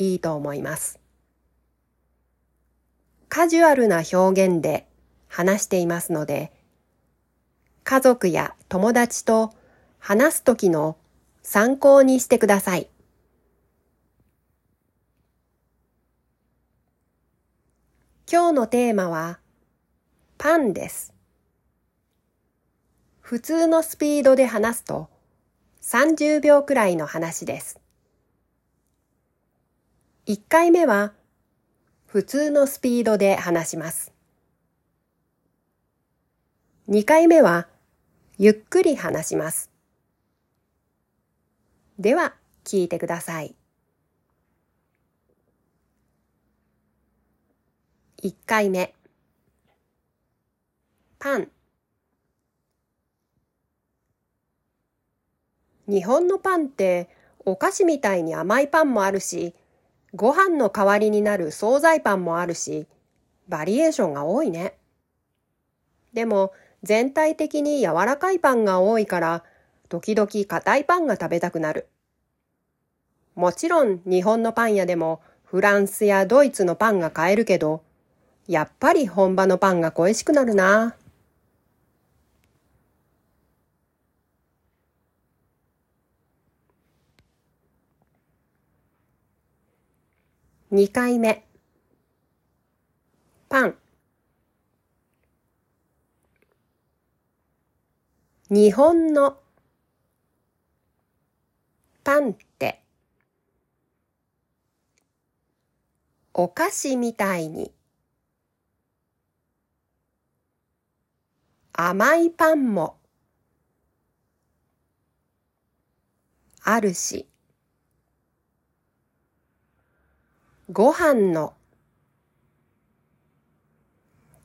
いいと思います。カジュアルな表現で話していますので、家族や友達と話すときの参考にしてください。今日のテーマはパンです。普通のスピードで話すと30秒くらいの話です。1回目は普通のスピードで話します。2回目はゆっくり話します。では聞いてください。1回目パン日本のパンってお菓子みたいに甘いパンもあるしご飯の代わりになる惣菜パンもあるし、バリエーションが多いね。でも、全体的に柔らかいパンが多いから、時々硬いパンが食べたくなる。もちろん日本のパン屋でもフランスやドイツのパンが買えるけど、やっぱり本場のパンが恋しくなるな。2回目。パン。日本の。パンって。お菓子みたいに。甘いパンも。あるし。ご飯の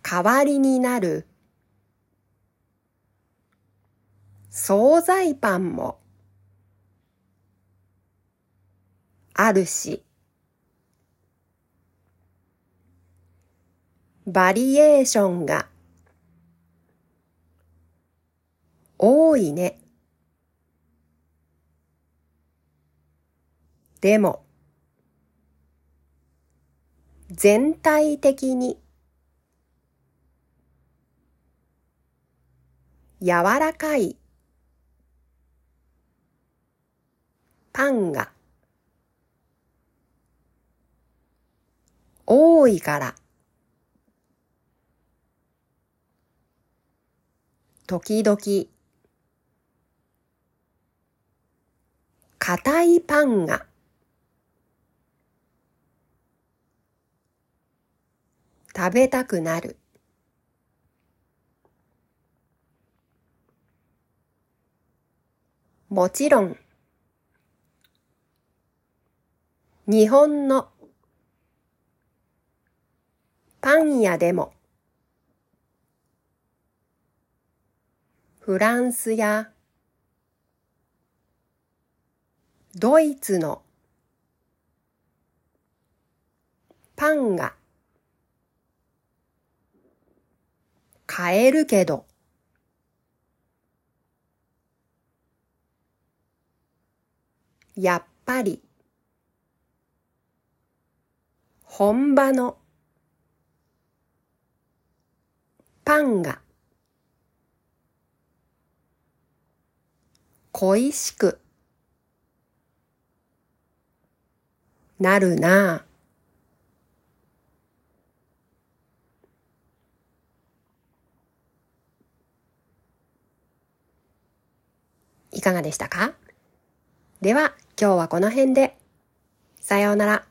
代わりになる惣菜パンもあるしバリエーションが多いね。でも全体的に柔らかいパンが多いから時々硬いパンが食べたくなる。もちろん、日本の。パン屋でも、フランスや。ドイツの。パンが。買えるけど、やっぱり、本場の。パンが。恋しく。なるなあ。いかがでしたか？では今日はこの辺で。さようなら。